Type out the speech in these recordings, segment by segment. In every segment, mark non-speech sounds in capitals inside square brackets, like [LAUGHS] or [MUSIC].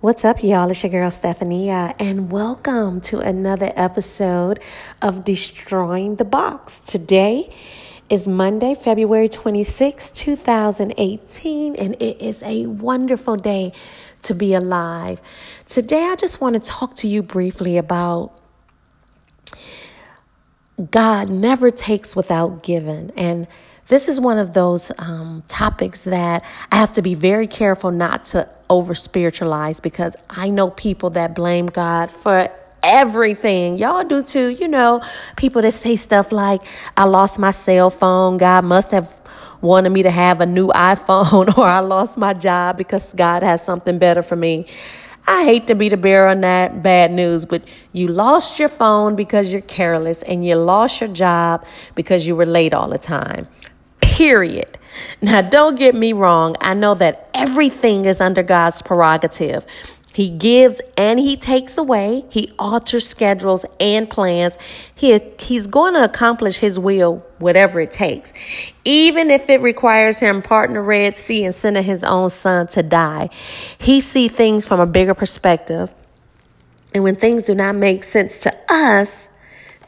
What's up, y'all? It's your girl Stephania, and welcome to another episode of Destroying the Box. Today is Monday, February 26, 2018, and it is a wonderful day to be alive. Today, I just want to talk to you briefly about God never takes without giving. And this is one of those um, topics that I have to be very careful not to over spiritualize because I know people that blame God for everything. Y'all do too. You know, people that say stuff like, I lost my cell phone. God must have wanted me to have a new [LAUGHS] iPhone or I lost my job because God has something better for me. I hate to be the bearer of that bad news, but you lost your phone because you're careless and you lost your job because you were late all the time period. Now, don't get me wrong. I know that everything is under God's prerogative. He gives and he takes away. He alters schedules and plans. He, he's going to accomplish his will, whatever it takes. Even if it requires him parting the Red Sea and sending his own son to die. He see things from a bigger perspective. And when things do not make sense to us,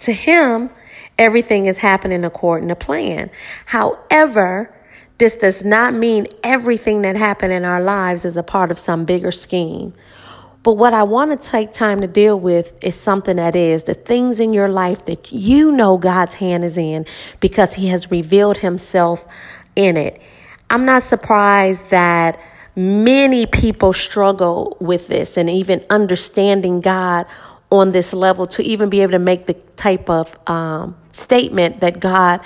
to him, everything is happening according to plan. However, this does not mean everything that happened in our lives is a part of some bigger scheme. But what I want to take time to deal with is something that is the things in your life that you know God's hand is in because He has revealed Himself in it. I'm not surprised that many people struggle with this and even understanding God on this level to even be able to make the type of um, statement that God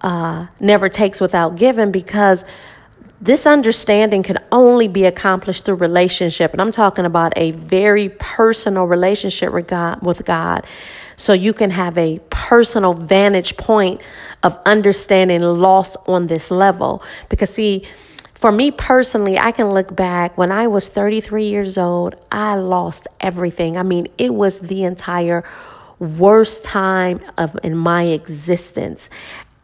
uh, never takes without giving because this understanding can only be accomplished through relationship. And I'm talking about a very personal relationship with God, with God. So you can have a personal vantage point of understanding loss on this level. Because see, for me personally, I can look back when I was 33 years old, I lost everything. I mean, it was the entire worst time of in my existence.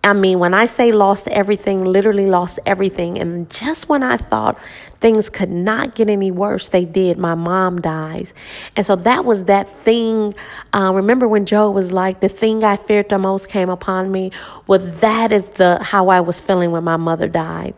I mean, when I say lost everything, literally lost everything. And just when I thought things could not get any worse, they did. My mom dies. And so that was that thing. Uh, remember when Job was like, the thing I feared the most came upon me? Well, that is the how I was feeling when my mother died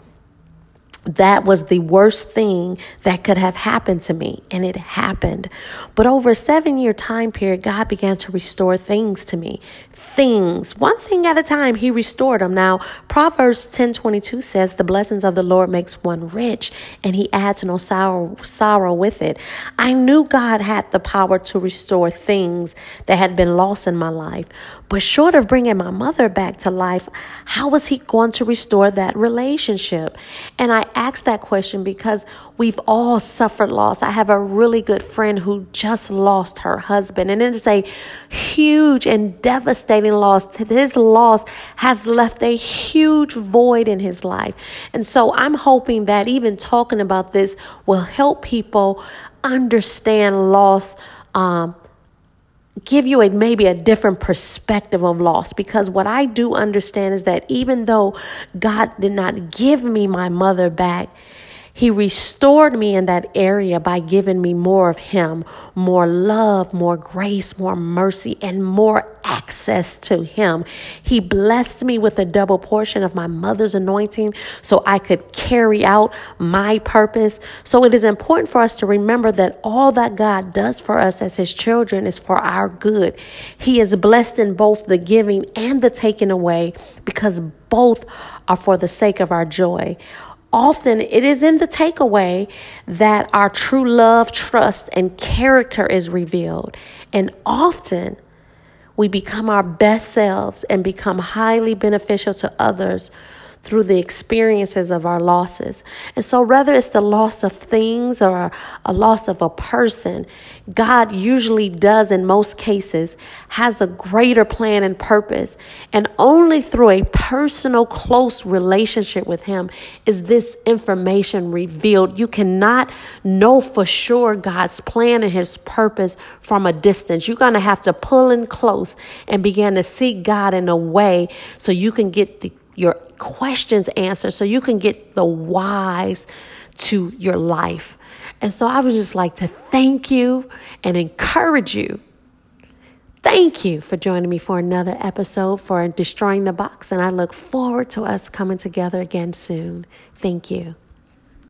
that was the worst thing that could have happened to me and it happened. But over a seven year time period god began to restore things to me. Things. One thing at a time he restored them now proverbs 10 22 says the blessings of the lord makes one rich and he adds no sorrow, sorrow with it. I knew god had the power to restore things that had been lost in my life. But short of bringing my mother back to life how was he going to restore that relationship? And i ask that question because we've all suffered loss. I have a really good friend who just lost her husband, and it's a huge and devastating loss. His loss has left a huge void in his life. And so I'm hoping that even talking about this will help people understand loss. Um, give you a maybe a different perspective of loss. Because what I do understand is that even though God did not give me my mother back he restored me in that area by giving me more of Him, more love, more grace, more mercy, and more access to Him. He blessed me with a double portion of my mother's anointing so I could carry out my purpose. So it is important for us to remember that all that God does for us as His children is for our good. He is blessed in both the giving and the taking away because both are for the sake of our joy often it is in the takeaway that our true love, trust, and character is revealed. And often we become our best selves and become highly beneficial to others through the experiences of our losses. And so, whether it's the loss of things or a loss of a person, God usually does, in most cases, has a greater plan and purpose. And only through a personal, close relationship with Him is this information revealed. You cannot know for sure God's plan and His purpose from a distance. You're going to have to pull in close and begin to seek God in a way so you can get the your questions answered so you can get the whys to your life. And so I would just like to thank you and encourage you. Thank you for joining me for another episode for Destroying the Box. And I look forward to us coming together again soon. Thank you.